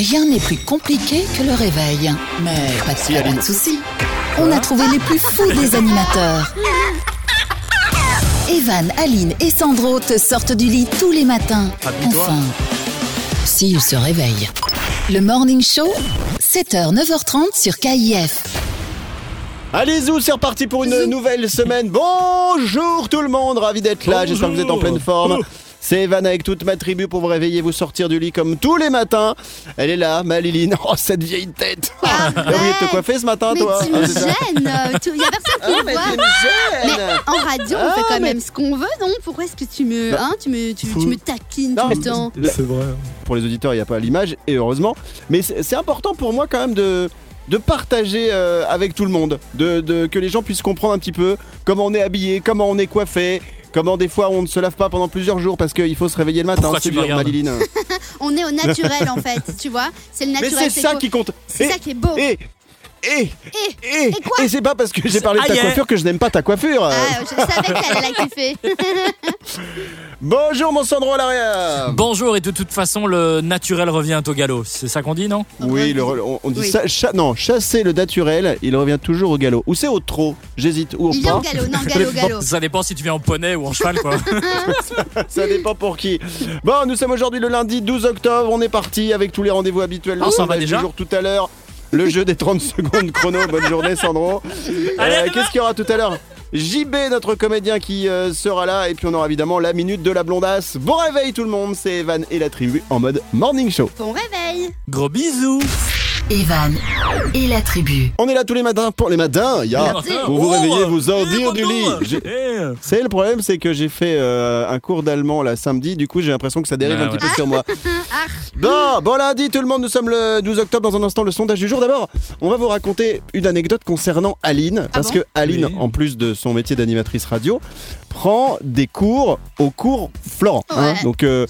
Rien n'est plus compliqué que le réveil. Mais pas de, Si, pas de Aline. soucis. On a trouvé les plus fous des animateurs. Evan, Aline et Sandro te sortent du lit tous les matins. Enfin, s'ils se réveillent. Le Morning Show, 7h, 9h30 sur KIF. Allez Zou, c'est reparti pour une nouvelle semaine. Bonjour tout le monde, ravi d'être là. J'espère que vous êtes en pleine forme. C'est Evan avec toute ma tribu pour vous réveiller, vous sortir du lit comme tous les matins. Elle est là, ma Liline. Oh, cette vieille tête. Arrête. T'as oublié de te coiffer ce matin, Mais toi tu Ah, me gênes Il y a personne qui Ah, me mais voit. tu me Mais gênes. en radio, on Ah, fait quand mais- même ce qu'on veut, non? Pourquoi est-ce que tu me, Bah, hein, tu me, tu, me taquines Non, tout le temps? C'est vrai. Pour les auditeurs, il n'y a pas l'image, et heureusement. Mais c'est c'est important pour moi quand même de, de partager euh, avec tout le monde, de, de- que les gens puissent comprendre un petit peu comment on est habillé, comment on est coiffé. Comment des fois on ne se lave pas pendant plusieurs jours parce qu'il faut se réveiller le matin, Pourquoi c'est tu me dur, regardes Maliline. On est au naturel en fait, tu vois C'est le Mais naturel. c'est ça beau. qui compte. C'est ça qui est beau. Et et Et, et Et quoi et c'est pas parce que j'ai parlé de ta Aïe, coiffure que je n'aime pas ta coiffure. Ah, je savais qu'elle allait la kiffer. Bonjour mon Sandro à l'arrière. Bonjour et de toute façon le naturel revient au galop. C'est ça qu'on dit non Oui, le re- on, on dit Oui. ça. cha- non, chasser le naturel, il revient toujours au galop. Ou c'est au trot J'hésite. Ou au Il vient au pas. galop, non, galop, galop. Ça dépend si tu viens en poney ou en cheval quoi. Ça dépend pour qui. Bon, nous sommes aujourd'hui le lundi 12 octobre. On est parti avec tous les rendez-vous habituels. Ah, ça va sondage déjà du jour tout à l'heure. Le jeu des 30 secondes chrono. Bonne journée, Sandro. Euh. Qu'est-ce qu'il y aura tout à l'heure? JB, notre comédien qui euh, sera là. Et puis on aura évidemment la minute de la blondasse. Bon réveil tout le monde. C'est Evan et la tribu en mode morning show. Bon réveil. Gros bisous. Evan et la tribu. On est là tous les matins pour les matins. Ya, Merci. pour vous réveiller, Oh, vous sortir eh, du lit. Eh. C'est le problème, c'est que j'ai fait euh, un cours d'allemand là samedi, du coup j'ai l'impression que ça dérive Ah un petit peu sur moi. Ah. Bon, bon lundi tout le monde, nous sommes le 12 octobre dans un instant le sondage du jour. D'abord, on va vous raconter une anecdote concernant Aline, parce bon que Aline, Oui. en plus de son métier d'animatrice radio, prend des cours au cours Florent. hein. Ouais. Donc euh,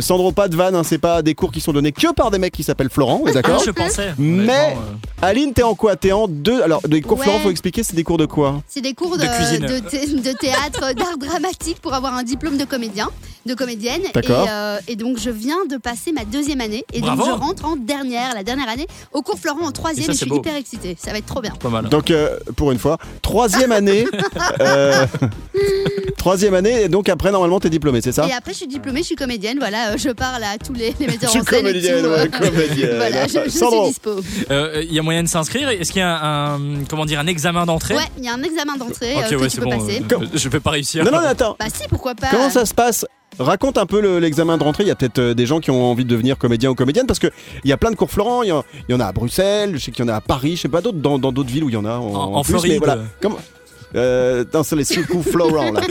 Sandro pas de vanne, hein, c'est pas des cours qui sont donnés que par des mecs qui s'appellent Florent, on est Ah, d'accord je Mais- euh, Aline, t'es en quoi? T'es en deux. Alors, des cours Ouais. Florent, faut expliquer, c'est des cours de quoi? C'est des cours De de, cuisine. de thé- de théâtre, d'art dramatique pour avoir un diplôme de comédien, de comédienne. Et, D'accord. euh, et donc je viens de passer ma deuxième année. Et Bravo. donc je rentre en dernière, la dernière année, au cours Florent en troisième. Et ça, Et, je c'est suis beau. hyper excitée. Ça va être trop bien. pas mal. Donc, euh, pour une fois, troisième année. euh, troisième année, et donc après, normalement, t'es diplômé, c'est ça? Et après, je suis diplômée, je suis comédienne. Voilà, euh, je parle à tous les, les metteurs Je suis en scène. et comédienne, tout, euh, ouais, comédienne. voilà, je, je Sandro. suis dispo. Euh, Il y a moyen de s'inscrire. Est-ce qu'il y a un, un- comment dire un examen d'entrée? Ouais, il y a un examen d'entrée Ok euh, que ouais tu c'est peux bon. passer. euh, je vais pas réussir. Non, non, mais attends. Bah si, pourquoi pas. Comment ça se passe? Raconte un peu le- l'examen de rentrée. Il y a peut-être euh, des gens qui ont envie de devenir comédien ou comédienne parce qu'il y a plein de cours Florent. Il y, en- il y en a à Bruxelles, je sais qu'il y en a à Paris, je sais pas d'autres, dans dans d'autres villes où il y en a. En, En- en plus, Floride. mais voilà. Comment? Euh, non, c'est les six coups Florent là.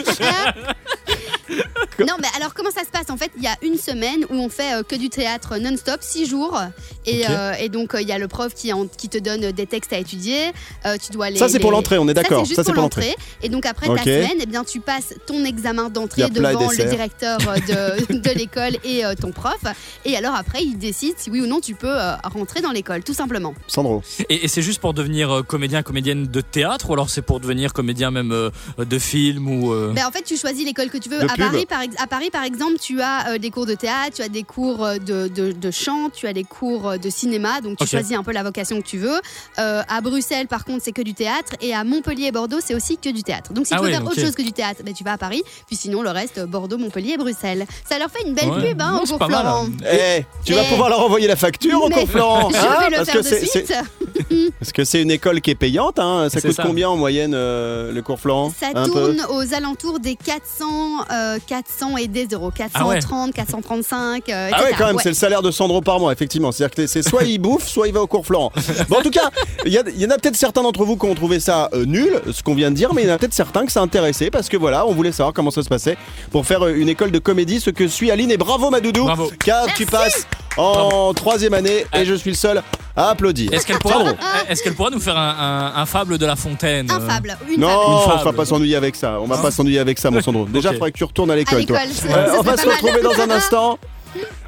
Non, mais alors comment ça se passe? En fait, il y a une semaine où on fait euh, que du théâtre non-stop, six jours. Et, euh, et donc, euh, il y a le prof qui, en- qui te donne des textes à étudier. Euh, tu dois les, Ça, c'est pour les- l'entrée, on est d'accord. Ça, c'est pour pour l'entrée. Et donc, après Ok. ta semaine, eh bien, tu passes ton examen d'entrée devant le directeur de, de l'école et euh, ton prof. Et alors, après, il décide si oui ou non tu peux euh, rentrer dans l'école, tout simplement. Sandro. Et, et c'est juste pour devenir euh, comédien, comédienne de théâtre ou alors c'est pour devenir comédien même euh, de film ou euh, Ben, en fait, tu choisis l'école que tu veux. Paris, par, ex- à Paris, par exemple, tu as euh, des cours de théâtre, tu as des cours euh, de, de- de chant, tu as des cours euh, de cinéma. Donc, tu choisis un peu la vocation que tu veux. Euh, à Bruxelles, par contre, c'est que du théâtre. Et à Montpellier et Bordeaux, c'est aussi que du théâtre. Donc, si Ah tu veux ouais, faire autre chose que du théâtre, ben, tu vas à Paris. Puis sinon, le reste, Bordeaux, Montpellier et Bruxelles. Ça leur fait une belle Ouais. pub, hein, Non, au cours pas mal, Florent. hein. Eh, tu vas Eh. pouvoir leur envoyer la facture au cours Florent. Je hein, vais le parce faire que de c'est- c'est- suite. Parce que c'est une école qui est payante, hein. ça coûte ça. combien en moyenne euh, le cours Florent? Ça Un peu tourne aux alentours des 400, euh, 400 et des euros. 430, 435, euh, Ah ouais, etc. quand même, Ouais. c'est le salaire de Sandro par mois, effectivement. C'est-à-dire que c'est soit il bouffe, soit il va au cours Florent. Bon, en tout cas, il y, a- il y en a peut-être certains d'entre vous qui ont trouvé ça euh, nul, ce qu'on vient de dire, mais il y en a peut-être certains que ça intéressait parce que voilà, on voulait savoir comment ça se passait pour faire euh, une école de comédie, ce que suit Aline. Et bravo, Madoudou, Bravo. car tu passes en troisième année et je suis le seul à applaudir. Est-ce qu'elle pourra, est-ce qu'elle pourra nous faire un, un- un fable de la fontaine Un euh, fable, une Non, fable. on fable. va pas s'ennuyer avec ça. On va Non. pas s'ennuyer avec ça, mon Sandro. Déjà, il faudrait que tu retournes à l'école, Euh, on va se retrouver dans un instant.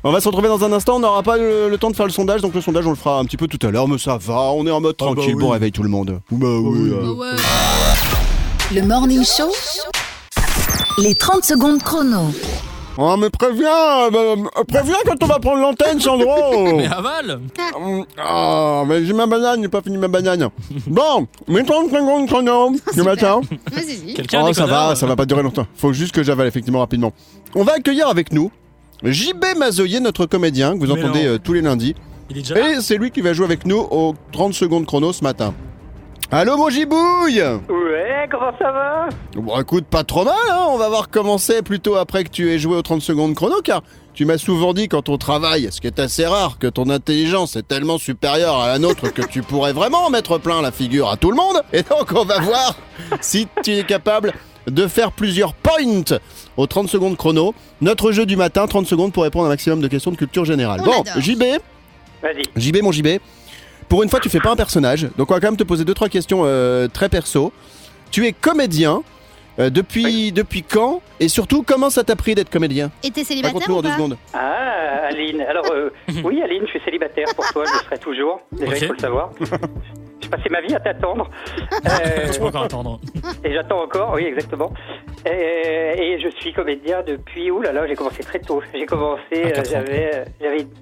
On va se retrouver dans un instant. On n'aura pas le, le temps de faire le sondage, donc le sondage on le fera un petit peu tout à l'heure. Mais ça va, on est en mode Ah bah tranquille. oui. Bon réveil tout le monde. Bah oui. euh. Ouais. Le Morning Show, les 30 secondes chrono. Oh, mais préviens, euh, bah, préviens quand on va prendre l'antenne, Sandro. Mais avale Ah, mais j'ai ma banane, j'ai pas fini ma banane. Bon, mais 30 secondes chrono, Ah, du matin. Vas-y. Quelqu'un Oh, ça va, ça va pas durer longtemps. Faut juste que j'avale effectivement rapidement. On va accueillir avec nous JB Mazoyer, notre comédien, que vous Mais entendez non. euh, tous les lundis. Il est déjà là Et c'est lui qui va jouer avec nous aux 30 secondes chrono ce matin. Allô mon gibouille Ouais, comment ça va Bon écoute, pas trop mal, hein on va voir comment c'est plutôt après que tu aies joué aux 30 secondes chrono, car tu m'as souvent dit quand on travaille, ce qui est assez rare, que ton intelligence est tellement supérieure à la nôtre que tu pourrais vraiment mettre plein la figure à tout le monde. Et donc on va voir si tu es capable de faire plusieurs points aux 30 secondes chrono. Notre jeu du matin, 30 secondes pour répondre à un maximum de questions de culture générale. On bon, adore. JB, Vas-y. JB mon JB, pour une fois tu fais pas un personnage, donc on va quand même te poser deux trois questions euh, très perso. Tu es comédien. euh, depuis, depuis quand Et surtout, comment ça t'a pris d'être comédien? Et t'es célibataire Raconte-nous en deux secondes. Ah, Aline. Alors, euh, oui, Aline, je suis célibataire pour toi, je le serai toujours. Déjà, il faut le savoir. J'ai passé ma vie à t'attendre. Euh, Tu peux encore attendre. et j'attends encore, oui, exactement. Et, et je suis comédien depuis. Ouh là là, j'ai commencé très tôt. J'ai commencé, j'avais,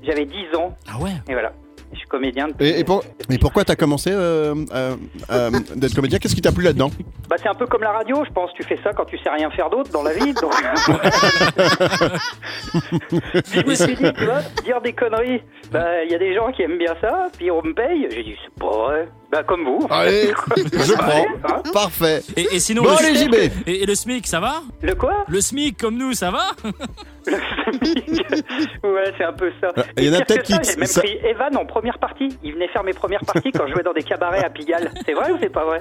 j'avais 10 ans. Ah ouais? Et voilà. Je suis comédien depuis. Et, et pour- et pourquoi t'as commencé euh, euh, euh, d'être comédien? Qu'est-ce qui t'a plu là-dedans? Bah, c'est un peu comme la radio, je pense. Tu fais ça quand tu sais rien faire d'autre dans la vie. Donc... je me suis dit, tu vois, dire des conneries. Bah, il y a des gens qui aiment bien ça, puis on me paye. J'ai dit, c'est pas vrai. Bah, comme vous. Allez, je prends. Hein. Parfait. Et, et sinon, Bon, le, allez, JB et, et le SMIC, ça va? Le quoi? Le SMIC, comme nous, ça va? Ouais, c'est un peu ça. Ah, il y en a peut-être qui- J'ai même ça- pris Evan en première partie. Il venait faire mes premières parties quand je jouais dans des cabarets à Pigalle. C'est vrai ou c'est pas vrai?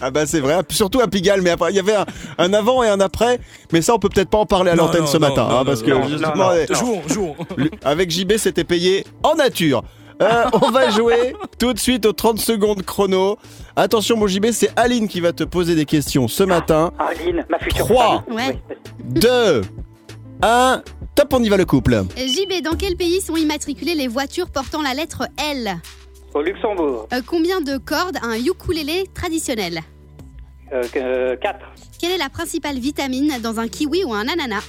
Ah bah c'est vrai, surtout à Pigalle, mais après il y avait un, un avant et un après, mais ça on peut peut-être pas en parler à l'antenne ce non, matin, non, hein, non, parce que non, justement, non, non. euh, Jouons, jouons. avec JB c'était payé en nature. Euh, on va jouer tout de suite aux 30 secondes chrono. Attention mon JB, c'est Aline qui va te poser des questions ce matin. Ah, Aline, ma future Trois. femme. Ouais. Oui. 2, 1, top on y va le couple. JB, dans quel pays sont immatriculées les voitures portant la lettre L? Au Luxembourg. Euh, Combien de cordes a un ukulélé traditionnel? Euh, euh, 4. Quelle est la principale vitamine dans un kiwi ou un ananas?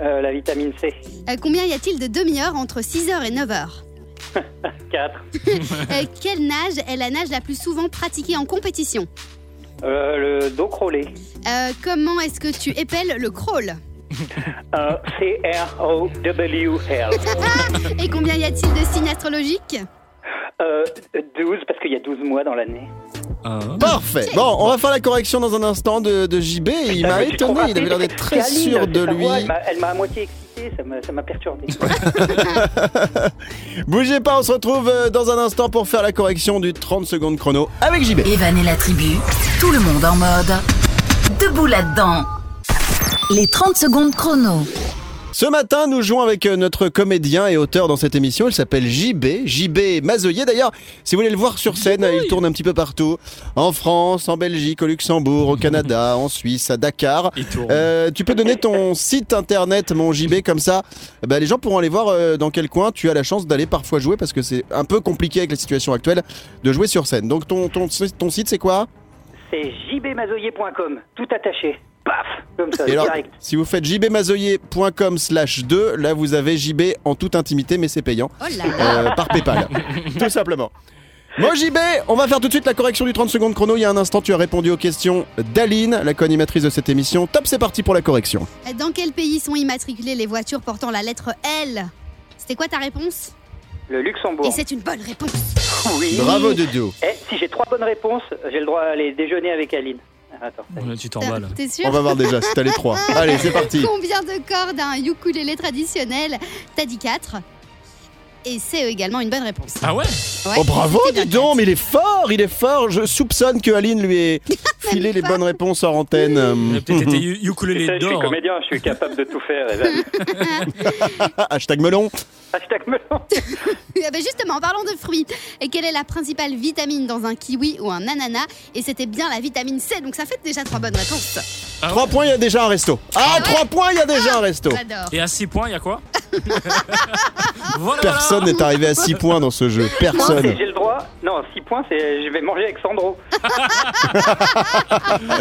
Euh, la vitamine C. Euh, Combien y a-t-il de demi-heures entre 6h et 9h 4. Euh, Quelle nage est la nage la plus souvent pratiquée en compétition? Euh, le dos crawlé. Euh, Comment est-ce que tu épelles le crawl? Euh, C-R-O-W-L. Et combien y a-t-il de signes astrologiques Euh, 12, parce qu'il y a 12 mois dans l'année. Ah. Parfait. Bon, on va faire la correction dans un instant de, de JB. Il Ah, m'a mais tu te rends étonné, il avait l'air d'être très c'est Aline, sûr de c'est sa lui. voix, Elle m'a- elle m'a à moitié excité, ça m'a- ça m'a perturbé. Bougez pas, on se retrouve euh, dans un instant pour faire la correction du 30 secondes chrono avec JB. Evan et la tribu, tout le monde en mode. Debout là-dedans. Les 30 secondes chrono. Ce matin, nous jouons avec euh, notre comédien et auteur dans cette émission. Il s'appelle JB, JB Mazoyer. D'ailleurs, si vous voulez le voir sur scène, il tourne un petit peu partout. En France, en Belgique, au Luxembourg, au Canada, en Suisse, à Dakar. Il tourne. Euh, tu peux donner ton site internet, mon JB, comme ça, eh ben, les gens pourront aller voir euh, dans quel coin tu as la chance d'aller parfois jouer parce que c'est un peu compliqué avec la situation actuelle de jouer sur scène. Donc ton, ton, ton site, c'est quoi? C'est jbmazoyer.com, tout attaché. Paf Comme ça, Et alors, direct. si vous faites jbmazoyer.com slash 2, là vous avez JB en toute intimité, mais c'est payant. Oh là là Euh, par PayPal. Tout simplement. Moi JB, on va faire tout de suite la correction du 30 secondes chrono. Il y a un instant, tu as répondu aux questions d'Aline, la co-animatrice de cette émission. Top, c'est parti pour la correction. Dans quel pays sont immatriculées les voitures portant la lettre L? C'était quoi ta réponse? Le Luxembourg. Et c'est une bonne réponse. Oui. Bravo Dodo. Eh, si j'ai trois bonnes réponses, j'ai le droit d'aller déjeuner avec Aline. Attends. Ouais, Tu t'emballes. T'es sûr On va voir déjà si t'as les trois. Allez, c'est parti. Combien de cordes a un ukulélé traditionnel T'as dit 4. Et c'est également une bonne réponse. Ah ouais Ouais, Oh bravo, dis donc, mais il est fort, il est fort. Je soupçonne que Aline lui ait filé les bonnes réponses en antenne. Il a peut-être été ukulélé je suis d'or. comédien, je suis capable de tout faire. Evan. Hashtag melon. Hashtag melon. Eh ben justement, en parlant de fruits, et quelle est la principale vitamine dans un kiwi ou un ananas? Et c'était bien la vitamine C, donc ça fait déjà trois bonnes réponses. Ah Trois points, il y a déjà un resto. Ah, trois points, il y a déjà un resto. J'adore. Et à 6 points, il y a quoi? Voilà, Personne n'est arrivé à 6 points dans ce jeu. Personne. j'ai le droit, Non, 6 points, c'est je vais manger avec Sandro.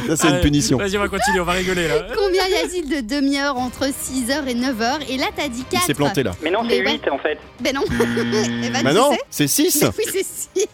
Ça, c'est une Allez, punition. Vas-y, on va continuer, on va rigoler là. Combien y a-t-il de demi-heures entre 6h et 9h Et là, t'as dit Il 4. s'est planté là. Mais non, Mais c'est ouais. 8 en fait. Ben non. Eh ben, Bah tu non, sais. c'est 6. Mais Oui, c'est 6.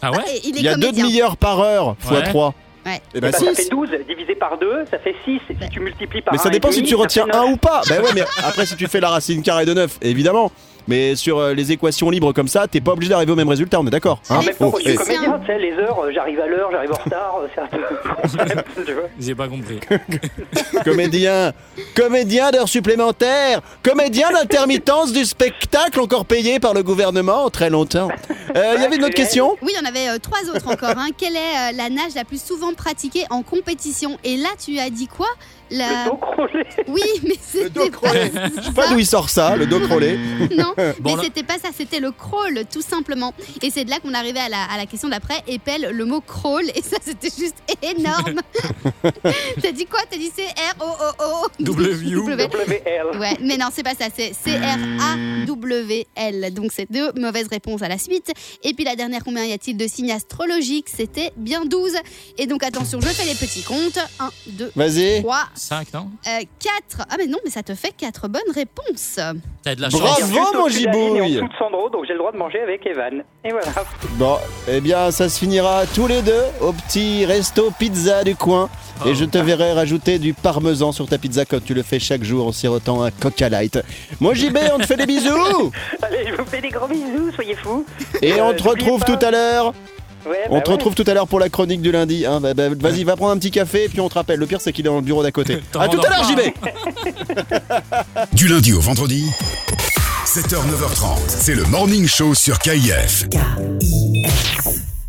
Ah ouais il est Il y a 2 comédien. demi-heures par heure fois Ouais. 3. Ouais. Et bah Bah, ça 6. fait 12, divisé par 2, ça fait 6. Si tu multiplies par Mais ça un et dépend si demi, tu ça retiens fait 1 neuf. ou pas. Bah ouais, mais après, si tu fais la racine carrée de 9, évidemment. Mais sur euh, les équations libres comme ça, t'es pas obligé d'arriver au même résultat, on est d'accord hein En même temps, Oh, je suis eh, comédien, tu sais, les heures, euh, j'arrive à l'heure, j'arrive en retard, euh, c'est un peu problème, tu vois. J'ai pas compris. Comédien, comédien d'heures supplémentaires, comédien d'intermittence du spectacle encore payé par le gouvernement très longtemps. Euh, Il y avait une autre question? Oui, il y en avait euh, trois autres encore. hein. Quelle est euh, la nage la plus souvent pratiquée en compétition? Et là, tu as dit quoi? La... Le dos crôlé. Oui, mais Le dos c'était pas crôlé. Je sais pas d'où il sort ça, le dos crôlé. Non, Bon, mais là- c'était pas ça, c'était le crawl, tout simplement. Et c'est de là qu'on arrivait à la, à la question d'après, épelle le mot crawl, et ça c'était juste énorme. T'as dit quoi? T'as dit C-R-O-O-O W. WL. Ouais, mais non, c'est pas ça, c'est C-R-A-W-L. Donc c'est deux mauvaises réponses à la suite. Et puis la dernière, combien y a-t-il de signes astrologiques? C'était bien 12. Et donc attention, je fais les petits comptes. 1, 2, Vas-y. 3, 5, non? 4. Ah mais non, mais ça te fait 4 bonnes réponses. T'as de la Bravo. chance. Juste mon gibouille. De Sandro, donc j'ai le droit de manger avec Evan. Et voilà. Bon, eh bien, ça se finira tous les deux au petit resto pizza du coin. Et je te verrai rajouter du parmesan sur ta pizza comme tu le fais chaque jour en sirotant un Coca Light. Moi, JB, on te fait des bisous Allez, je vous fais des gros bisous, soyez fous. Et on Euh, te n'oubliez retrouve pas- tout à l'heure. Ouais, On bah te ouais. retrouve tout à l'heure pour la chronique du lundi. hein. Bah, bah, Vas-y, va prendre un petit café et puis on te rappelle. Le pire, c'est qu'il est dans le bureau d'à côté. À tout à l'heure, JB Du lundi au vendredi, 7h, 9h30, c'est le Morning Show sur KIF.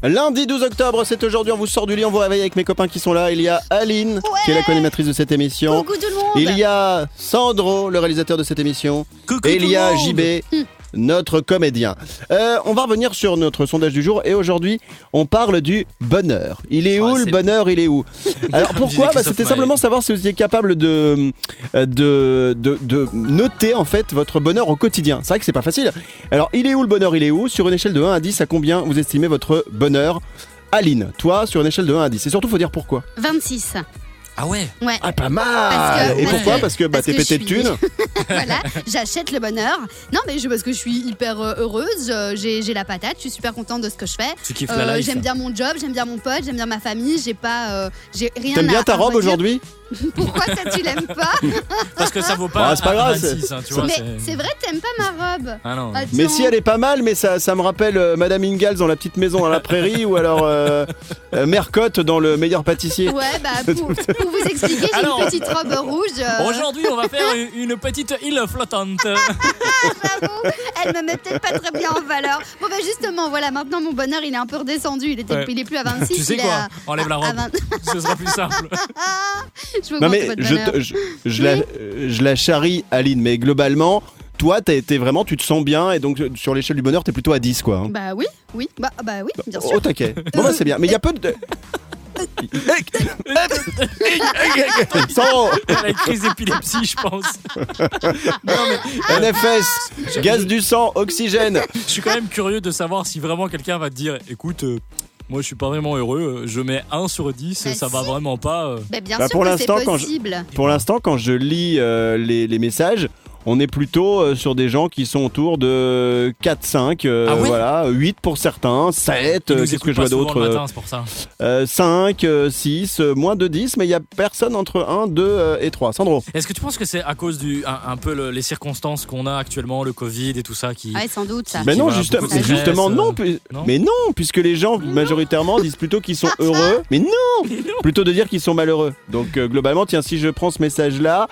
Lundi 12 octobre, c'est aujourd'hui. On vous sort du lit, on vous réveille avec mes copains qui sont là. Il y a Aline, qui est la co-animatrice de cette émission. Coucou tout le monde Il y a Sandro, le réalisateur de cette émission. Coucou Et il y a monde. JB, notre comédien. Euh, on va revenir sur notre sondage du jour et aujourd'hui, on parle du bonheur. Il est où le bonheur Il est où? Alors pourquoi? Bah, C'était simplement savoir si vous étiez capable de, euh, de, de, de noter en fait votre bonheur au quotidien. C'est vrai que c'est pas facile. Alors, il est où le bonheur? Il est où? Sur une échelle de 1 à 10, à combien vous estimez votre bonheur? Aline, toi, sur une échelle de 1 à 10. Et surtout, faut dire pourquoi. 26. Ah ouais? Ouais. Ah, pas mal Parce que- Et pourquoi? Parce que bah, Parce t'es que pété je de suis- thunes. voilà, j'achète le bonheur. Non, mais je, parce que je suis hyper euh, heureuse, euh, j'ai j'ai la patate, je suis super contente de ce que je fais. Tu kiffes Euh, la life j'aime bien mon job, j'aime bien mon pote, j'aime bien ma famille, j'ai pas, euh, j'ai rien. T'aimes bien à- ta à robe redire. aujourd'hui? Pourquoi ça tu l'aimes pas? Parce que ça vaut pas Ah, c'est pas grave, 26, hein, tu vois. Mais c'est- vrai, t'aimes pas ma robe Ah non. Attends. Mais si elle est pas mal, mais ça, ça me rappelle euh, Madame Ingalls dans la petite maison dans la prairie ou alors euh, euh, Mercotte dans le meilleur pâtissier. Ouais, bah pour, pour vous expliquer, j'ai une petite robe rouge. euh, Aujourd'hui, on va faire une petite île flottante. J'avoue, elle me met peut-être pas très bien en valeur. Bon, bah justement, voilà, maintenant mon bonheur il est un peu redescendu. Il, était, Ouais. il est plus à 26. Tu sais il quoi à- Enlève la à- robe. 20. Ce sera plus simple. Je veux Non mais votre je, bonheur. te- je, je la, euh, je la charrie Aline, mais globalement, toi t'as été vraiment, tu te sens bien et donc euh, sur l'échelle du bonheur t'es plutôt à 10 quoi. hein. Bah oui, oui, bah, bah oui, bien sûr. Au taquet. Bon bah c'est bien. Mais il y a peu de... Sans Elle a une crise d'épilepsie, je pense. Non, mais NFS, gaz du sang, oxygène. je suis quand même curieux de savoir si vraiment quelqu'un va te dire écoute, euh, moi je suis pas vraiment heureux, euh, je mets 1 sur 10, Bah ça va si. vraiment pas. euh. Bah, bien Bah, sûr pour l'instant, quand je- possible. Pour l'instant, quand je lis euh, les, les messages, on est plutôt euh, sur des gens qui sont autour de 4, 5, euh, Ah ouais voilà, 8 pour certains, 7, Ils euh, nous qu'est-ce écoutent que je vois d'autre le euh, matin, c'est pour ça. euh, 5, euh, 6, euh, moins de 10, mais il y a personne entre 1, 2 euh, et 3. Sandro Est-ce que tu penses que c'est à cause du un, un peu le- les circonstances qu'on a actuellement, le Covid et tout ça qui Ouais, sans doute ça. Mais non, juste- mais stress, justement, euh, non, pu- non Mais non, puisque les gens majoritairement disent plutôt qu'ils sont heureux. Mais non Plutôt de dire qu'ils sont malheureux. Donc euh, globalement, tiens, si je prends ce message-là,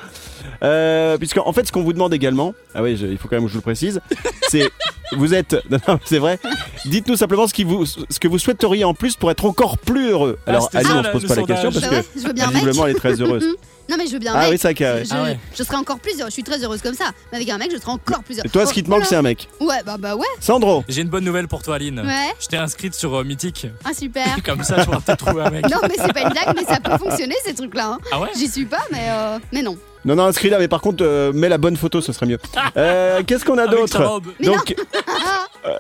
euh, puisque en fait, ce qu'on vous demande également, ah oui, je- il faut quand même que je vous le précise, c'est vous êtes, non, non, c'est vrai. Dites-nous simplement ce, qui vous, ce que vous souhaiteriez en plus pour être encore plus heureux. Ah, Alors, c'était Aline, ça, on se pose le pas la sondage. question parce Bah que ouais, je veux bien un mec. visiblement, elle est très heureuse. Non, mais je veux bien un Ah mec. oui, ça carré. Je, Ah ouais. je serais encore plus heureuse. Je suis très heureuse comme ça. Mais avec un mec, je serais encore plus heureuse. Et toi, ce qui te manque, c'est un mec. Ouais, bah bah ouais. Sandro, J'ai une bonne nouvelle pour toi, Aline. Ouais. Je t'ai inscrite sur euh, Mythique. Ah super. Comme ça, tu pourras peut-être trouver un mec. Non, mais c'est pas une blague, mais ça peut fonctionner ces trucs-là. hein. Ah ouais? J'y suis pas, mais euh, mais non. Non, non, inscris là, mais par contre, euh, mets la bonne photo, ce serait mieux. Euh, Qu'est-ce qu'on a d'autre. Donc,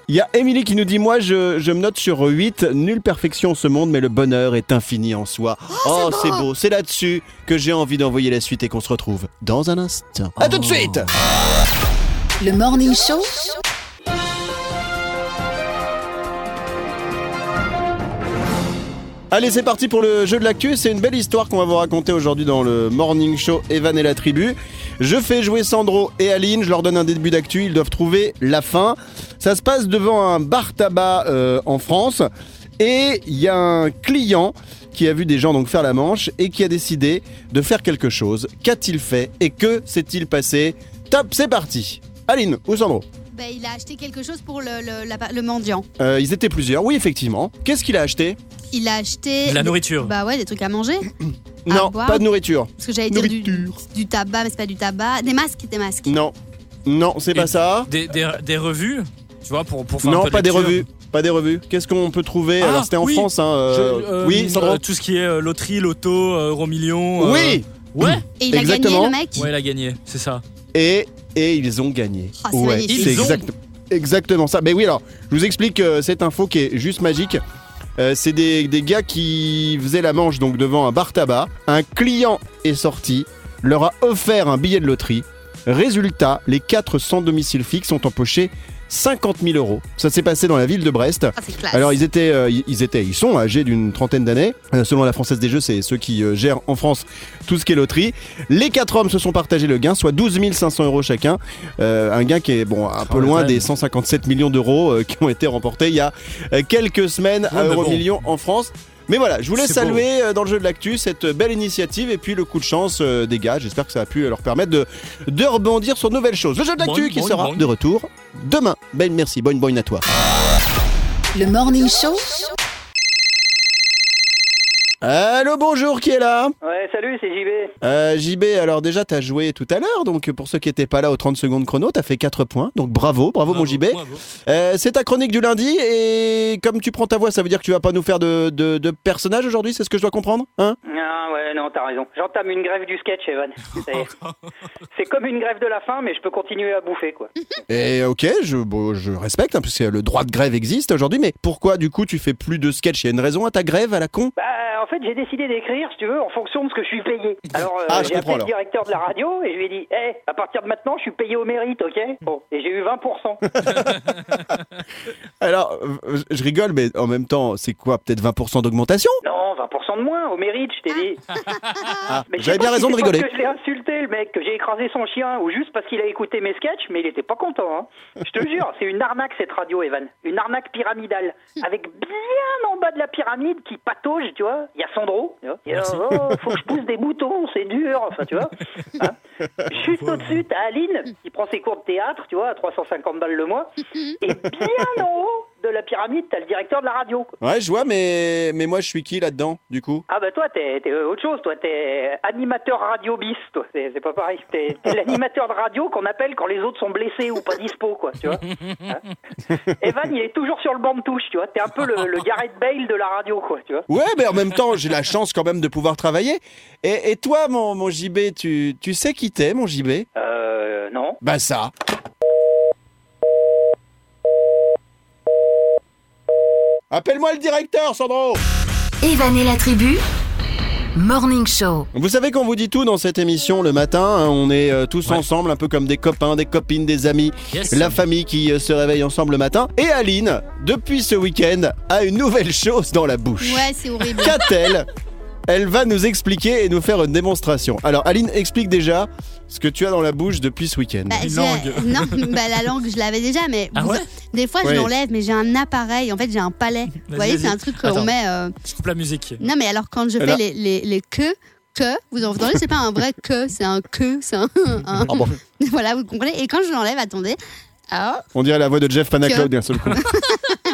il y a Émilie qui nous dit Moi, je, je me note sur 8. Nulle perfection ce monde, mais le bonheur est infini en soi. Oh, c'est beau. C'est là-dessus que j'ai envie d'envoyer la suite et qu'on se retrouve dans un instant. À tout de suite Le Morning Show Allez, c'est parti pour le jeu de l'actu. C'est une belle histoire qu'on va vous raconter aujourd'hui dans le Morning Show Evan et la tribu. Je fais jouer Sandro et Aline. Je leur donne un début d'actu. Ils doivent trouver la fin. Ça se passe devant un bar tabac euh, en France. Et il y a un client qui a vu des gens donc faire la manche et qui a décidé de faire quelque chose. Qu'a-t-il fait et que s'est-il passé? Top, c'est parti. Aline ou Sandro? Bah, il a acheté quelque chose pour le, le, la- le mendiant. Euh, Ils étaient plusieurs, oui effectivement. Qu'est-ce qu'il a acheté? Il a acheté. De la nourriture. Bah ouais, des trucs à manger. À Non, boire. pas de nourriture. Parce que j'allais dire du, Nourriture. du tabac, mais c'est pas du tabac. Des masques, des masques. Non, non, c'est pas ça. Des, des, des revues, tu vois, pour, pour faire un Non, peu de pas des lecture. revues. Pas des revues. Qu'est-ce qu'on peut trouver Ah, Alors c'était en oui. France, hein. euh, Je- euh, oui, Sandro. euh, Tout ce qui est euh, loterie, loto, euh, euro million. euh, Oui. Ouais. Et il a Exactement. gagné, le mec Ouais, il a gagné, c'est ça. Et et ils ont gagné. Ah, c'est magnifique. c'est Ils ont exact- exactement ça. Mais oui, alors je vous explique euh, cette info qui est juste magique. Euh, c'est des, des gars qui faisaient la manche donc devant un bar tabac. Un client est sorti, leur a offert un billet de loterie. Résultat, les quatre sans domicile fixe ont empoché 50 000 euros. Ça s'est passé dans la ville de Brest. Ah. Alors ils étaient, euh, ils- étaient, ils sont âgés d'une trentaine d'années. Euh, selon la Française des Jeux, c'est ceux qui euh, gèrent en France tout ce qui est loterie. Les quatre hommes se sont partagés le gain, soit 12 500 euros chacun. Euh, un gain qui est bon un peu loin des même. 157 millions d'euros euh, qui ont été remportés il y a quelques semaines à. Euromillions en France. Mais voilà, je voulais saluer euh, dans le jeu de l'actu cette belle initiative et puis le coup de chance euh, des gars. J'espère que ça a pu leur permettre de, de rebondir sur de nouvelles choses. Le jeu de l'actu qui boing, sera boing. de retour demain. Ben merci, bonne bonne à toi. Le Morning Show Allô, bonjour, qui est là Ouais, salut, c'est JB. Euh, JB, alors déjà, t'as joué tout à l'heure, donc pour ceux qui n'étaient pas là aux 30 secondes chrono, t'as fait 4 points, donc bravo, bravo, mon JB. Euh, c'est ta chronique du lundi, et comme tu prends ta voix, ça veut dire que tu vas pas nous faire de, de, de personnage aujourd'hui, c'est ce que je dois comprendre hein? Ah ouais, non, t'as raison. J'entame une grève du sketch, Evan. C'est comme une grève de la faim, mais je peux continuer à bouffer, quoi. Et ok, je, bon, je respecte, hein, parce que le droit de grève existe aujourd'hui, mais pourquoi du coup tu fais plus de sketch? Il y a une raison à ta grève à la con? Bah, en fait, j'ai décidé d'écrire, si tu veux, en fonction de ce que je suis payé. Alors, euh, Ah, j'ai appelé le directeur de la radio et je lui ai dit, hé, à partir de maintenant, je suis payé au mérite, ok Bon, et j'ai eu 20%. Alors, je rigole, mais en même temps, c'est quoi Peut-être 20% d'augmentation? Non, 20% de moins, au mérite, je t'ai dit. Ah, je j'avais bien si raison de c'est parce rigoler. que je l'ai insulté, le mec, que j'ai écrasé son chien, ou juste parce qu'il a écouté mes sketchs, mais il était pas content. Hein. Je te jure, c'est une arnaque cette radio, Evan. Une arnaque pyramidale. Avec bien en bas de la pyramide qui patauge, tu vois. Il y a Sandro. Tu vois. Et, euh, oh, faut que je pousse des boutons, c'est dur. Enfin, tu vois. Hein. Juste au-dessus, t'as Aline qui prend ses cours de théâtre, tu vois, à 350 balles le mois. Et bien en haut de la pyramide, t'as le directeur de la radio. quoi. Ouais, je vois, mais, mais moi je suis qui là-dedans, du coup? Ah bah toi t'es t'es autre chose, toi t'es animateur radio bis, toi c'est c'est pas pareil. T'es t'es l'animateur de radio qu'on appelle quand les autres sont blessés ou pas dispo quoi, tu vois. Hein Evan il est toujours sur le banc de touche, tu vois. T'es un peu le, le Gareth Bale de la radio quoi, tu vois. Ouais, mais en même temps, j'ai la chance quand même de pouvoir travailler. Et, et toi, mon, mon JB, tu, tu sais qui t'es, mon JB Euh non. Bah ça. Appelle-moi le directeur, Sandro Evan et la tribu Morning Show Vous savez qu'on vous dit tout dans cette émission le matin, hein, on est euh, tous Ouais. ensemble, un peu comme des copains, des copines, des amis, Yes. la famille qui euh, se réveille ensemble le matin. Et Aline, depuis ce week-end, a une nouvelle chose dans la bouche. Ouais, c'est horrible. Qu'a-t-elle? Elle va nous expliquer et nous faire une démonstration. Alors Aline, explique déjà ce que tu as dans la bouche depuis ce week-end. Bah, Une j'ai- langue. Non, bah, la langue, je l'avais déjà, mais Ah vous- ouais des fois, je l'enlève, mais j'ai un appareil. En fait, j'ai un palais. Vous voyez, vas-y. c'est un truc qu'on Attends. met. euh, Je coupe la musique. Non, mais alors, quand je fais Alors- les, les, les que, que, vous entendez, c'est pas un vrai que, c'est un que, c'est un. un- Ah bon Voilà, vous comprenez. Et quand je l'enlève, attendez. Ah, On dirait la voix de Jeff Panacloud d'un seul coup.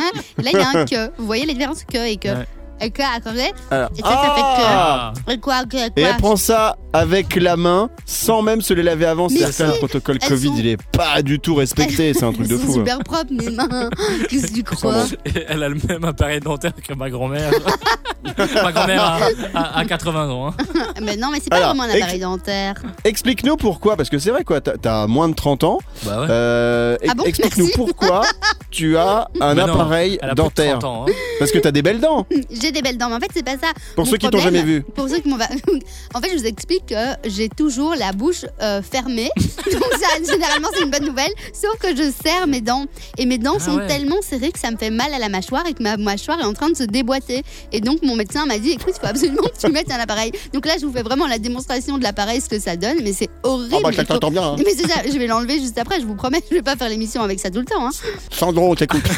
là, il y a un que. Vous voyez la différence que et que. Ouais. Et quoi, attendez Alors- Et ça, ça fait que- Ah Et quoi, que- Et quoi elle prend ça avec la main sans même se les laver avant. Mais C'est-à-dire que le protocole elles Covid, sont- il est pas du tout respecté. C'est un truc de fou. hein. super propres, mes mains. Qu'est-ce que tu crois Et Elle a le même appareil dentaire que ma grand-mère. ma grand-mère a, a- a 80 ans. hein. Mais non, mais c'est pas Alors, vraiment un appareil dentaire. Explique-nous pourquoi, parce que c'est vrai quoi, t'as- t'as moins de 30 ans. Bah ouais. Euh, Ah bon Explique-nous Merci. pourquoi tu as un Mais non, appareil Elle a plus de dentaire. 30 ans. hein. Parce que t'as des belles dents. J'ai des belles dents, mais en fait, c'est pas ça. Pour Mon ceux qui t'ont problème- jamais vu. Pour ceux qui m'ont. En fait, je vous explique que j'ai toujours la bouche euh, fermée. Donc, ça, généralement, c'est une bonne nouvelle. Sauf que je serre mes dents. Et mes dents Ah sont ouais. tellement serrées que ça me fait mal à la mâchoire et que ma mâchoire est en train de se déboîter. Et donc, mon médecin m'a dit écoute, il faut absolument que tu mettes un appareil. Donc là, je vous fais vraiment la démonstration de l'appareil, ce que ça donne. Mais c'est horrible. Ah bah Il faut- t'entends bien. hein. Mais c'est ça, je vais l'enlever juste après, je vous promets, je vais pas faire l'émission avec ça tout le temps. Hein. Sandro, on t'écoute.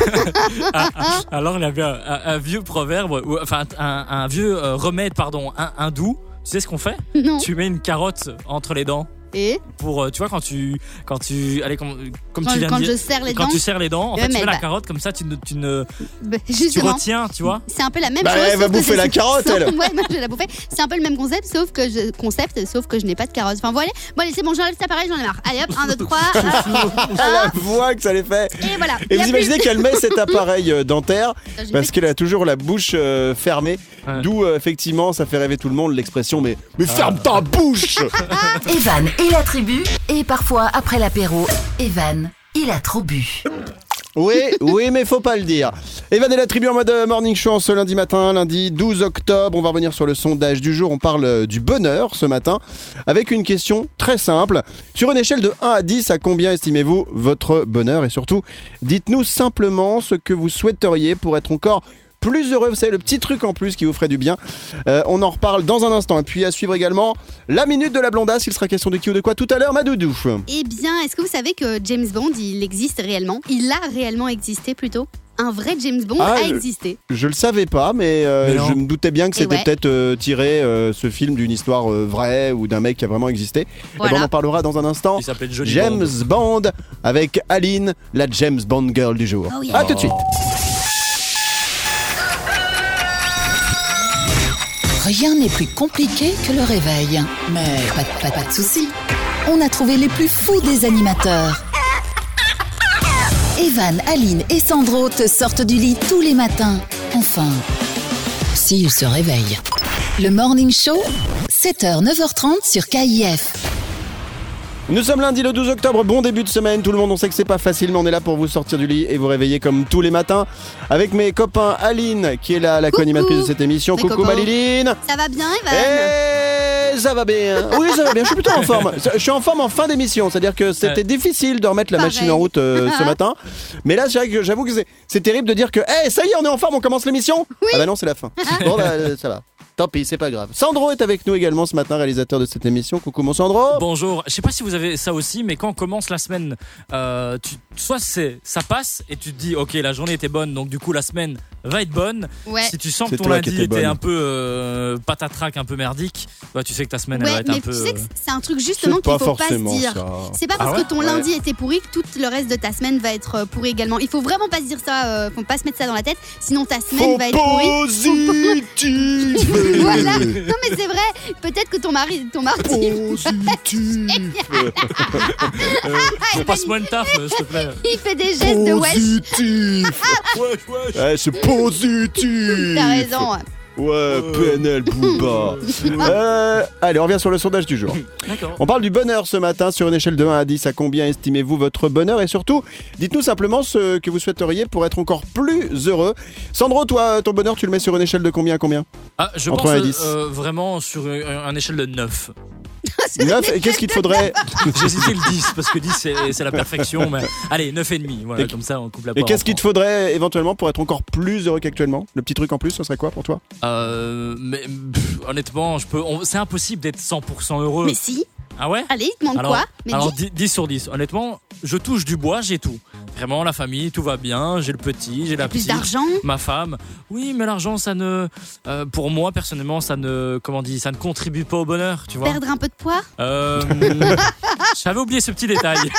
Ah, ah, alors il y avait un, un- un vieux proverbe, ou, enfin un, un vieux euh, remède, pardon, un hindou. Tu sais ce qu'on fait? Non. Tu mets une carotte entre les dents Et pour, euh, tu vois, quand tu, quand tu, allez, comme, comme quand, tu viens quand de je serre les quand dents, tu serres les dents, en fait, tu mets la bah- carotte comme ça, tu ne, tu ne, bah, tu retiens, tu vois. C'est un peu la même Bah, chose. elle va bouffer la carotte, elle. Ouais, moi je vais la bouffer. C'est un peu le même concept, sauf que je concept, sauf que je n'ai pas de carotte. Enfin voilà. Bon allez, c'est bon, j'enlève cet appareil, j'en ai marre. Allez hop, 1, 2, 3. la voix que ça les fait. et voilà. Et vous plus- imaginez qu'elle met cet appareil euh, dentaire Ah, parce qu'elle a toujours la bouche euh, fermée. Ouais. D'où euh, effectivement ça fait rêver tout le monde l'expression mais mais ferme ta bouche. Evan et la tribu, et parfois après l'apéro, Evan, il a trop bu. Oui, oui, mais faut pas le dire. Evan et la tribu en mode euh, morning show ce lundi matin, lundi 12 octobre. On va revenir sur le sondage du jour. On parle euh, du bonheur ce matin avec une question très simple. Sur une échelle de 1 à 10, à combien estimez-vous votre bonheur? Et surtout, dites-nous simplement ce que vous souhaiteriez pour être encore plus heureux. Vous savez, le petit truc en plus qui vous ferait du bien. Euh, on en reparle dans un instant. Et puis à suivre également la minute de la blondasse. Il sera question de qui ou de quoi tout à l'heure, ma doudou. Eh bien, est-ce que vous savez que James Bond, il existe réellement? Il a réellement existé plutôt? Un vrai James Bond Ah, a je- existé. Je le savais pas, mais, euh, Mais je me doutais bien que c'était ouais. peut-être euh, tiré euh, ce film d'une histoire euh, vraie ou d'un mec qui a vraiment existé. Eh ben, Voilà. on en parlera dans un instant. Il James Bond. Bond. avec Aline, la James Bond girl du jour. Oh yeah. À tout de suite. Rien n'est plus compliqué que le réveil. Mais pas, de- soucis. On a trouvé les plus fous des animateurs. Evan, Aline et Sandro te sortent du lit tous les matins. Enfin, s'ils se réveillent. Le Morning Show, 7h, 9h30 sur KIF. Nous sommes lundi le 12 octobre, bon début de semaine, tout le monde on sait que c'est pas facile mais on est là pour vous sortir du lit et vous réveiller comme tous les matins avec mes copains Aline qui est là, la co-animatrice de cette émission. Mes Coucou. Maliline Ça va bien, Evan Et ça va bien. Oui, ça va bien. Je suis plutôt en forme. Je suis en forme en fin d'émission. C'est-à-dire que c'était Ouais. difficile de remettre la Pareil. machine en route euh, ce matin. Mais là, c'est vrai que j'avoue que c'est- c'est terrible de dire que, hey, ça y est, on est en forme, on commence l'émission. Ah bah non, c'est la fin. Bon, bah, euh, ça va. Tant pis, c'est pas grave. Sandro est avec nous également ce matin, réalisateur de cette émission. Coucou mon Sandro. Bonjour. Je sais pas si vous avez ça aussi, mais quand on commence la semaine, euh, tu, soit c'est ça passe et tu te dis ok la journée était bonne, donc du coup la semaine va être bonne. Ouais. Si tu sens que ton lundi était un peu euh, patatrac, un peu merdique, bah, tu sais que ta semaine elle va être mais un peu. tu sais que euh, c'est un truc justement qu'il faut pas se dire. C'est pas parce Ah ouais? que ton Ouais. lundi était pourri que tout le reste de ta semaine va être pourri également. Il faut vraiment pas se dire ça, euh, faut pas se mettre ça dans la tête, sinon ta semaine va être pourrie. voilà. Non mais c'est vrai. Peut-être que ton mari, ton mardi. Positif. euh, Passe-moi une taf, euh, s'il te plaît. Il fait des gestes de wesh. Positif. Wesh, wesh. Ouais, c'est positif. T'as raison. ouais. Ouais, PNL Booba. Euh, allez, on revient sur le sondage du jour. On parle du bonheur ce matin sur une échelle de 1 à 10. À combien estimez-vous votre bonheur? Et surtout, dites-nous simplement ce que vous souhaiteriez pour être encore plus heureux. Sandro, toi, ton bonheur, tu le mets sur une échelle de combien à combien? Ah, je Entre pense et euh, euh, vraiment sur une, une échelle de 9. 9 Et qu'est-ce qu'il te faudrait J'ai hésité le 10 parce que 10 c'est c'est la perfection, mais allez 9,5. Voilà, Et- comme ça on coupe la Et qu'est-ce en qu'il te faudrait éventuellement pour être encore plus heureux qu'actuellement? Le petit truc en plus, ce serait quoi pour toi? Euh, mais pff, honnêtement, je peux. on- C'est impossible d'être 100% heureux. Mais si. Ah ouais Allez, il te manque Alors, quoi Mais alors dis. 10, 10 sur 10. Honnêtement, je touche du bois, j'ai tout. Vraiment, la famille, tout va bien. J'ai le petit, j'ai la plus petite, d'argent. ma femme. Oui, mais l'argent, ça ne. euh, pour moi, personnellement, ça ne. Comment on dit Ça ne contribue pas au bonheur, tu vois. Perdre un peu de poids. Euh, J'avais oublié ce petit détail.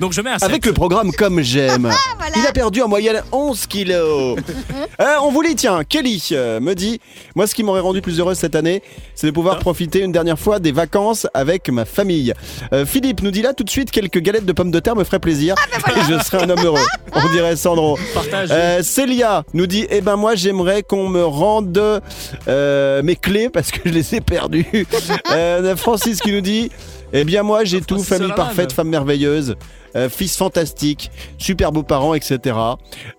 Donc je mets un 7. Avec le programme Comme J'aime, voilà. il a perdu en moyenne 11 kilos. Euh, on vous lit, tiens, Kelly euh, me dit Moi, ce qui m'aurait rendu plus heureuse cette année, c'est de pouvoir profiter une dernière fois des vacances avec ma famille. Euh, Philippe nous dit là tout de suite quelques galettes de pommes de terre me feraient plaisir et je serais un homme heureux. On dirait Sandro. Partage. Euh, Célia nous dit Eh ben moi j'aimerais qu'on me rende euh, mes clés parce que je les ai perdues. Euh, Francis qui nous dit Eh bien moi j'ai tout, famille Solana. parfaite, femme merveilleuse. euh, fils fantastique, super beaux parents, etc.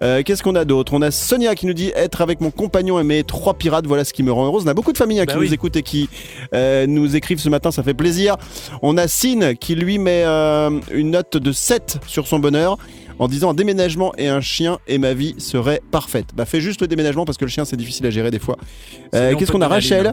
Euh, Qu'est-ce qu'on a d'autre? On a Sonia qui nous dit être avec mon compagnon et mes trois pirates, voilà ce qui me rend heureuse. On a beaucoup de familles hein, Bah qui oui. nous écoutent et qui euh, nous écrivent ce matin, ça fait plaisir. On a Sine qui lui met euh, une note de 7 sur son bonheur en disant un déménagement et un chien et ma vie serait parfaite. Bah fais juste le déménagement parce que le chien c'est difficile à gérer des fois. Euh, Qu'est-ce on qu'on a? Rachel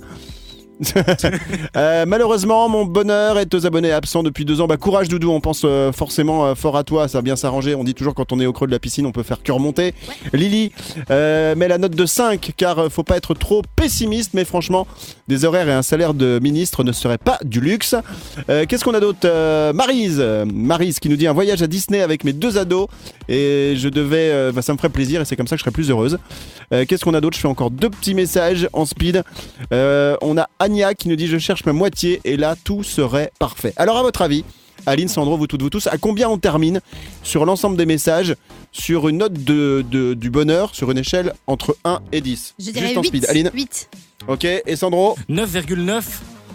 Euh, malheureusement, mon bonheur est aux abonnés absents depuis deux ans. Bah, courage, Doudou. On pense euh, forcément euh, fort à toi. Ça va bien s'arranger. On dit toujours quand on est au creux de la piscine, on peut faire que remonter. Lily euh, met la note de 5 car faut pas être trop pessimiste. Mais franchement, des horaires et un salaire de ministre ne seraient pas du luxe. Qu'est-ce qu'on a d'autre? Marise, Maryse qui nous dit un voyage à Disney avec mes deux ados et je devais, bah, ça me ferait plaisir et c'est comme ça que je serais plus heureuse. Qu'est-ce qu'on a d'autre? Je fais encore deux petits messages en speed. On a Anya qui nous dit je cherche ma moitié et là tout serait parfait. Alors à votre avis, Aline, Sandro, vous toutes, vous tous, à combien on termine sur l'ensemble des messages sur une note de, de- du bonheur sur une échelle entre 1 et 10 Je dirais Juste en 8. speed. Aline? 8. Ok, et Sandro? 9,9.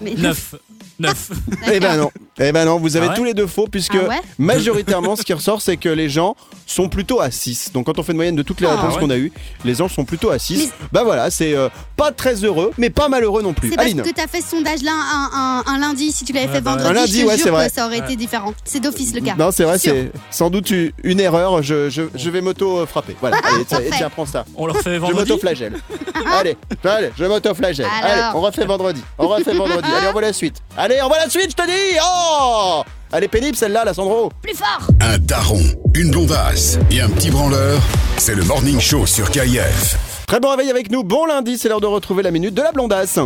Mais 9. 9. Eh ben non, eh ben non, vous avez Ah ouais tous les deux faux puisque Ah ouais majoritairement ce qui ressort c'est que les gens sont plutôt à 6. Donc quand on fait une moyenne de toutes les Ah réponses ouais. qu'on a eues, les gens sont plutôt à 6. Mais- Bah voilà, c'est euh, pas très heureux mais pas malheureux non plus. C'est parce que t'as fait ce sondage-là un, un- un lundi. Si tu l'avais fait bah vendredi, Un lundi, je ouais, jure c'est vrai. que ça aurait été différent. C'est d'office le cas. Non, c'est vrai, c'est sans doute une erreur. Je, je, je vais m'auto-frapper. Voilà, allez, tiens, Parfait. tiens, prends ça. On leur fait Je vendredi. m'auto-flagelle. allez, allez, je m'auto-flagelle. Allez, Alors. on refait vendredi. On refait vendredi. Allez, on voit la suite. Allez, on voit la suite, je te dis Oh Elle est pénible celle-là, la Sandro. Plus fort Un daron, une blondasse et un petit branleur, c'est le Morning Show sur KIF. Très bon réveil avec nous. Bon lundi, c'est l'heure de retrouver la minute de la blondasse.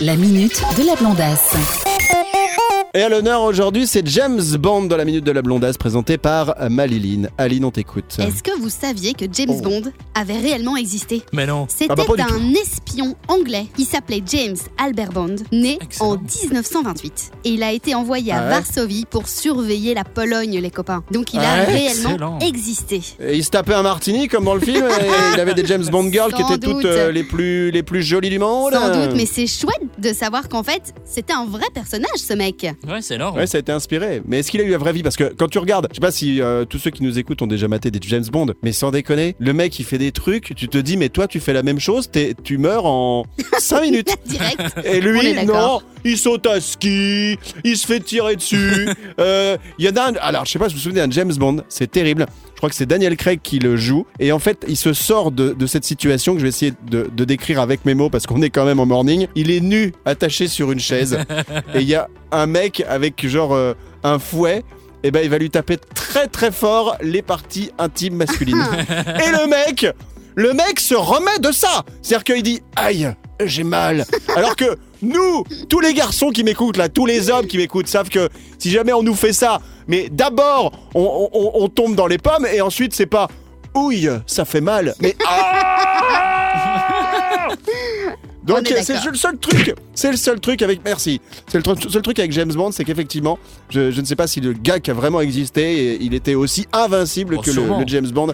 La minute de la blondasse. Et à l'honneur aujourd'hui, c'est James Bond dans la minute de la blondasse présentée par Maliline. Aline, on t'écoute. Est-ce que vous saviez que James Oh. Bond avait réellement existé Mais non. C'était Ah bah, pas du un espion anglais. Il s'appelait James Albert Bond, né Excellent. en 1928. Et il a été envoyé à Ah ouais Varsovie pour surveiller la Pologne, les copains. Donc il a Ah ouais réellement Excellent. existé. Et il se tapait un martini comme dans le film. et il avait des James Bond girls qui Sans étaient toutes doute. euh, les plus les plus jolies du monde. Sans doute, mais c'est chouette de savoir qu'en fait, c'était un vrai personnage, ce mec. Ouais, c'est énorme. Ouais, ça a été inspiré. Mais est-ce qu'il a eu la vraie vie? Parce que quand tu regardes, je sais pas si euh, tous ceux qui nous écoutent ont déjà maté des James Bond, mais sans déconner, le mec il fait des trucs, tu te dis, mais toi tu fais la même chose, t'es- tu meurs en 5 minutes. Direct. Et On lui, est non, d'accord. il saute à ski, il se fait tirer dessus. Euh, Il y en a un, alors je sais pas si vous vous souvenez d'un James Bond, c'est terrible. Je crois que c'est Daniel Craig qui le joue. Et en fait, il se sort de, de cette situation que je vais essayer de, de décrire avec mes mots parce qu'on est quand même en morning. Il est nu, attaché sur une chaise. et il y a un mec avec genre euh, un fouet. Et ben il va lui taper très très fort les parties intimes masculines. et le mec, le mec se remet de ça. C'est-à-dire qu'il dit aïe, j'ai mal. Alors que nous, tous les garçons qui m'écoutent là, tous les hommes qui m'écoutent savent que si jamais on nous fait ça, mais d'abord on, on- on tombe dans les pommes et ensuite c'est pas ouille, ça fait mal, mais ah On Donc est c'est le seul truc, c'est le seul truc avec merci. C'est le seul truc avec James Bond, c'est qu'effectivement, je, je ne sais pas si le gars qui a vraiment existé, et il était aussi invincible Oh, que le, le James Bond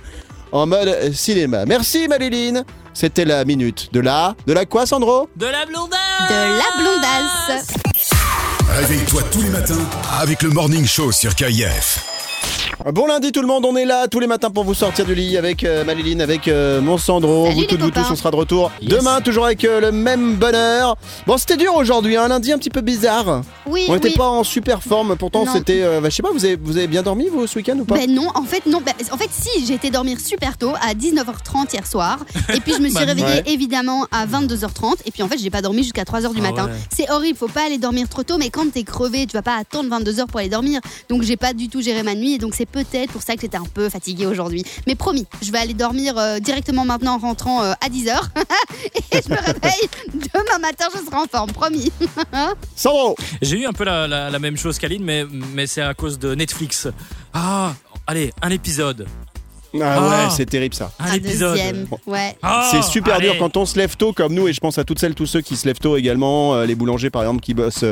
en mode cinéma. Merci Maléline. C'était la minute de la de la quoi Sandro? De la blondasse De la blondasse. Réveille-toi tous les matins avec le Morning Show sur KIF. Bon lundi tout le monde, on est là tous les matins pour vous sortir du lit avec euh, Maléline, avec euh, mon Sandro, Salut vous les toutes, vous copains. tous, on sera de retour Yes. demain toujours avec euh, le même bonheur. Bon c'était dur aujourd'hui, un lundi un petit peu bizarre. Oui, On n'était oui. pas en super forme, pourtant Non. c'était, euh, bah, je sais pas, vous avez, vous avez bien dormi vous ce week-end ou pas? Ben non, en fait non. Ben, en fait si, j'ai été dormir super tôt à 19h30 hier soir et puis je me suis Bah, réveillée ouais. évidemment à 22h30 et puis en fait j'ai pas dormi jusqu'à 3h du Ah matin. ouais. C'est horrible, faut pas aller dormir trop tôt mais quand t'es crevé, tu vas pas attendre 22h pour aller dormir. Donc j'ai pas du tout géré ma nuit et donc c'est c'est peut-être pour ça que j'étais un peu fatiguée aujourd'hui. Mais promis, je vais aller dormir euh, directement maintenant en rentrant euh, à 10h. et je me réveille demain matin, je serai en forme, promis. Sandro J'ai eu un peu la, la- la même chose qu'Aline, mais, mais c'est à cause de Netflix. Ah, allez, un épisode. Ah Ah. ouais, c'est terrible ça. Un, Un épisode. deuxième, ouais. Ah, C'est super allez. dur quand on se lève tôt comme nous et je pense à toutes celles, tous ceux qui se lèvent tôt également, euh, les boulangers par exemple qui bossent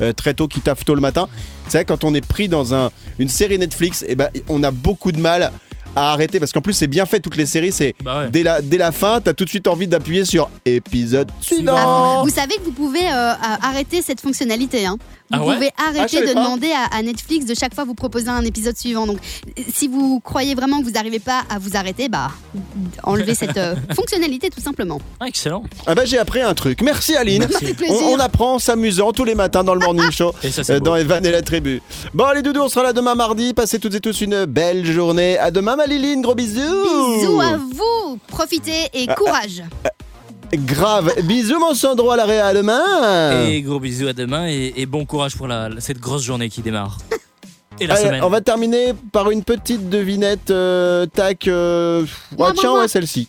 euh, très tôt, qui taffent tôt le matin. C'est vrai quand on est pris dans un, une série Netflix, et ben on a beaucoup de mal à arrêter parce qu'en plus c'est bien fait toutes les séries, c'est Bah ouais. dès la dès la fin, t'as tout de suite envie d'appuyer sur épisode Ah, suivant. vous savez que vous pouvez euh, euh, arrêter cette fonctionnalité. Hein. Vous Ah ouais pouvez Ah, arrêter de pas. demander à, à Netflix de chaque fois vous proposer un épisode suivant. Donc, si vous croyez vraiment que vous n'arrivez pas à vous arrêter, bah, enlevez cette euh, fonctionnalité tout simplement. Ah, excellent. Ah bah j'ai appris un truc. Merci Aline. On, apprend en s'amusant tous les matins dans le morning show. Et ça, c'est Euh, dans Evan et la tribu. Bon, les doudous, on sera là demain mardi. Passez toutes et tous une belle journée. À demain, ma Liline. Gros bisous. Bisous à vous, profitez et Ah, courage. Grave. Bisous, mon Sandro, à la réa. À demain. Et gros bisous à demain et, et bon courage pour la, cette grosse journée qui démarre. Et la Allez, semaine. on va terminer par une petite devinette. euh, tac. euh, Moi, ouais, tiens, ouais, celle-ci.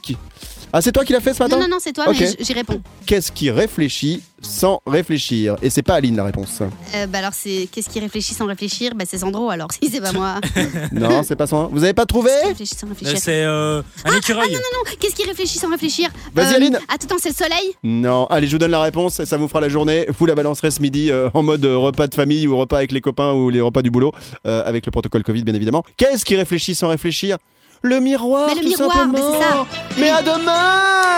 Ah, c'est toi qui l'as fait ce matin Non, non, non, c'est toi, Ok. mais j- j'y réponds. Qu'est-ce qui réfléchit sans réfléchir Et c'est pas Aline la réponse. Euh, bah alors, c'est qu'est-ce qui réfléchit sans réfléchir bah, C'est Sandro alors, si c'est pas moi. non, c'est pas ça. Vous avez pas trouvé réfléchit sans Euh, réfléchir. C'est euh, un écureuil. Non, qu'est-ce qui réfléchit sans réfléchir Vas-y, Aline. Ah, tout le temps, c'est le soleil Non, allez, je vous donne la réponse et ça vous fera la journée. Vous la balancerez ce midi euh, en mode euh, repas de famille ou repas avec les copains ou les repas du boulot, euh, avec le protocole Covid bien évidemment. Qu'est-ce qui réfléchit sans réfléchir Le miroir, Mais le tout miroir, simplement. mais c'est ça. Mais à demain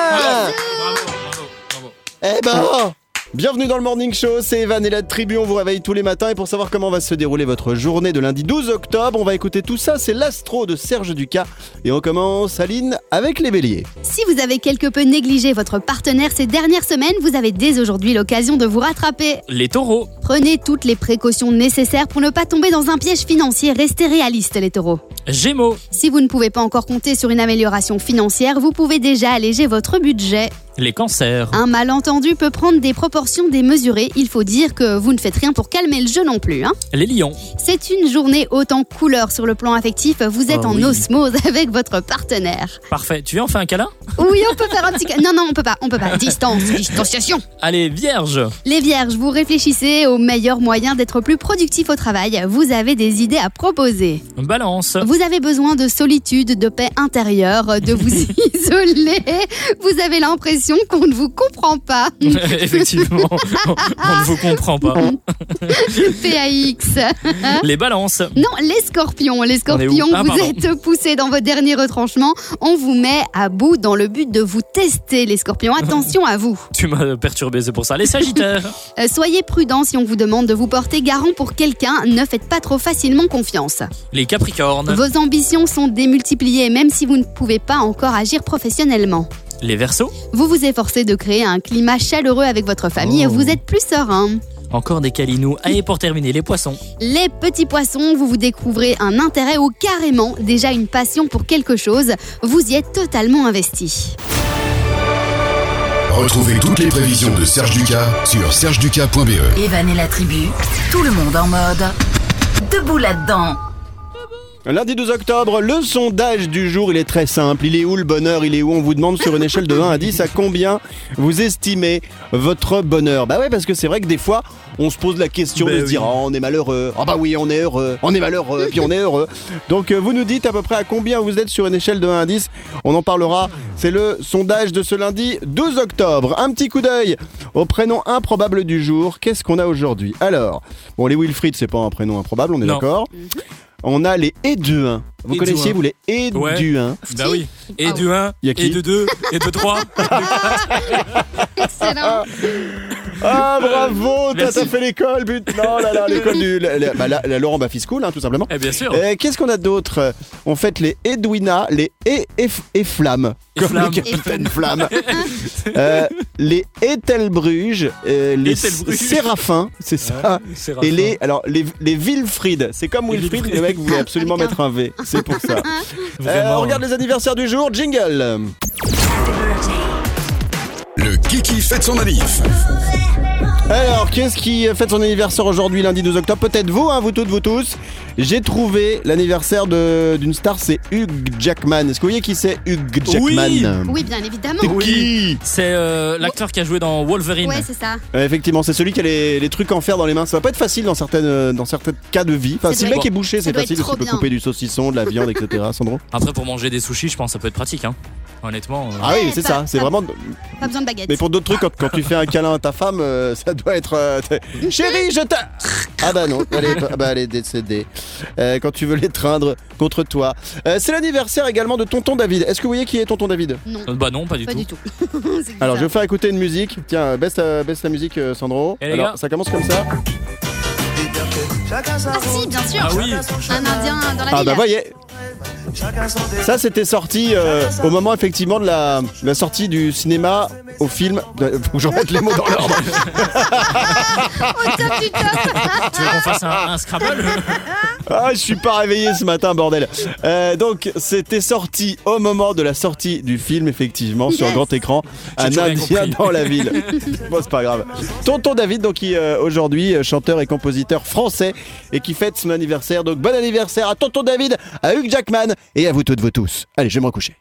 Bravo, bravo, bravo. Eh ben Bienvenue dans le Morning Show, c'est Evan et la tribu, on vous réveille tous les matins et pour savoir comment va se dérouler votre journée de lundi 12 octobre, on va écouter tout ça, c'est l'astro de Serge Ducas et on commence Aline avec les béliers. Si vous avez quelque peu négligé votre partenaire ces dernières semaines, vous avez dès aujourd'hui l'occasion de vous rattraper. Les taureaux. Prenez toutes les précautions nécessaires pour ne pas tomber dans un piège financier. Restez réalistes, les taureaux. Gémeaux. Si vous ne pouvez pas encore compter sur une amélioration financière, vous pouvez déjà alléger votre budget. Les cancers. Un malentendu peut prendre des proportions démesurées. Il faut dire que vous ne faites rien pour calmer le jeu non plus. Hein. Les lions. C'est une journée haute en couleurs sur le plan affectif. Vous êtes Ah en oui. osmose avec votre partenaire. Parfait. Tu viens, on fait un câlin? Oui, on peut faire un petit... ca- Non, non, on peut pas, on peut pas. Distance, distanciation. Allez, vierge. Les vierges, vous réfléchissez au meilleur moyen d'être plus productif au travail. Vous avez des idées à proposer. Balance. Vous avez besoin de solitude, de paix intérieure, de vous isoler. Vous avez l'impression qu'on ne vous comprend pas. Effectivement, on ne vous comprend pas. PAX. Les balances. Non, les scorpions. Les scorpions, Ah, vous pardon. êtes poussés dans votre dernier retranchement. On vous met à bout dans le but de vous tester, les scorpions. Attention à vous. Tu m'as perturbé, c'est pour ça. Les sagittaires. Euh, soyez prudents si on vous demande de vous porter garant pour quelqu'un. Ne faites pas trop facilement confiance. Les capricornes. Vos ambitions sont démultipliées même si vous ne pouvez pas encore agir professionnellement. Les versos. Vous vous efforcez de créer un climat chaleureux avec votre famille et Oh. vous êtes plus serein. Encore des calinous. Allez, pour terminer, les poissons. Les petits poissons, vous vous découvrez un intérêt ou carrément déjà une passion pour quelque chose. Vous y êtes totalement investi. Retrouvez toutes les prévisions de Serge Ducas sur sergeducas.be. Evan et la tribu, tout le monde en mode debout là-dedans. Lundi 12 octobre, le sondage du jour, il est très simple. Il est où le bonheur? Il est où? On vous demande sur une échelle de 1 à 10 à combien vous estimez votre bonheur? Bah ouais, parce que c'est vrai que des fois, on se pose la question Ben de se dire oh, on est malheureux. Ah bah oui, on est heureux. On est malheureux, puis on est heureux. Donc euh, vous nous dites à peu près à combien vous êtes sur une échelle de 1 à 10. On en parlera. C'est le sondage de ce lundi 12 octobre. Un petit coup d'œil au prénom improbable du jour. Qu'est-ce qu'on a aujourd'hui? Alors, bon, les Wilfried, c'est pas un prénom improbable, on est d'accord on a les Éduins. Vous Éduins. connaissiez, vous, les Éduins Bah oui. Et Ah du 1, Y a qui et de 2, et de 3. Excellent. Ah, bravo T'as fait l'école, but Non, là, là, l'école du... La, la- bah, la- la Laurent Baffy School, hein, tout simplement. Eh bien sûr. Euh, Qu'est-ce qu'on a d'autre? On fait les Edwina, les et, et, et Flammes. Comme le capitaine Flamme. Euh, les Ethelbruges, euh, les. Séraphins, c'est ça. C'est Et les, alors, les, les Wilfried, c'est comme Wilfried, le mec voulait absolument mettre un V, c'est pour ça. Euh, Vraiment. on regarde les anniversaires du jour, jingle Le Kiki fête son manif. Alors, qu'est-ce qui fête son anniversaire aujourd'hui, lundi 12 octobre? Peut-être vous, hein, vous toutes, vous tous. J'ai trouvé l'anniversaire de- d'une star, c'est Hugh Jackman. Est-ce que vous voyez qui c'est Hugh Jackman Oui, bien évidemment. C'est Oui. qui C'est euh, l'acteur qui a joué dans Wolverine. Ouais, c'est ça. Euh, Effectivement, c'est celui qui a les, les trucs en fer dans les mains. Ça va pas être facile dans certaines, euh, dans certains cas de vie. Enfin, Ça si le doit mec être- est bouché, ça c'est doit facile parce qu'il peut bien. couper du saucisson, de la viande, etc. Sandro Après, pour manger des sushis, je pense que ça peut être pratique. Hein. Honnêtement. euh. Ah oui, Ouais, c'est pas- ça. C'est pas- vraiment. Pas besoin de baguette. Mais pour d'autres trucs, quand, quand tu fais un câlin à ta femme, euh, ça doit être. euh, t'es- Chérie, je t'aime Ah bah non, elle est, ah bah elle est décédée. Euh, quand tu veux l'étreindre contre toi. Euh, c'est l'anniversaire également de Tonton David. Est-ce que vous voyez qui est Tonton David? Non, Euh, Bah non, pas du pas tout. du tout. Alors je vais vous faire écouter une musique. Tiens, baisse, ta- baisse la musique, euh, Sandro. Et les Alors gars ça commence comme ça. Ah si, bien sûr. Ah oui. Un Indien dans la Ah ville. bah voyez. Ça c'était sorti euh, au moment effectivement de la, sortie du cinéma au film. de- Faut que je remette les mots dans l'ordre. Au top du top. Tu veux qu'on fasse un, un Scrabble? Ah, je suis pas réveillé ce matin, bordel. Euh, donc, c'était sorti au moment de la sortie du film, effectivement, sur Yes. grand écran. Un toujours rien Indien compris. dans la ville. bon, c'est pas grave. Tonton David, donc, qui euh, aujourd'hui, euh, chanteur et compositeur français, et qui fête son anniversaire. Donc, bon anniversaire à Tonton David, à Hugh Jackman, et à vous toutes, vous tous. Allez, je vais me recoucher.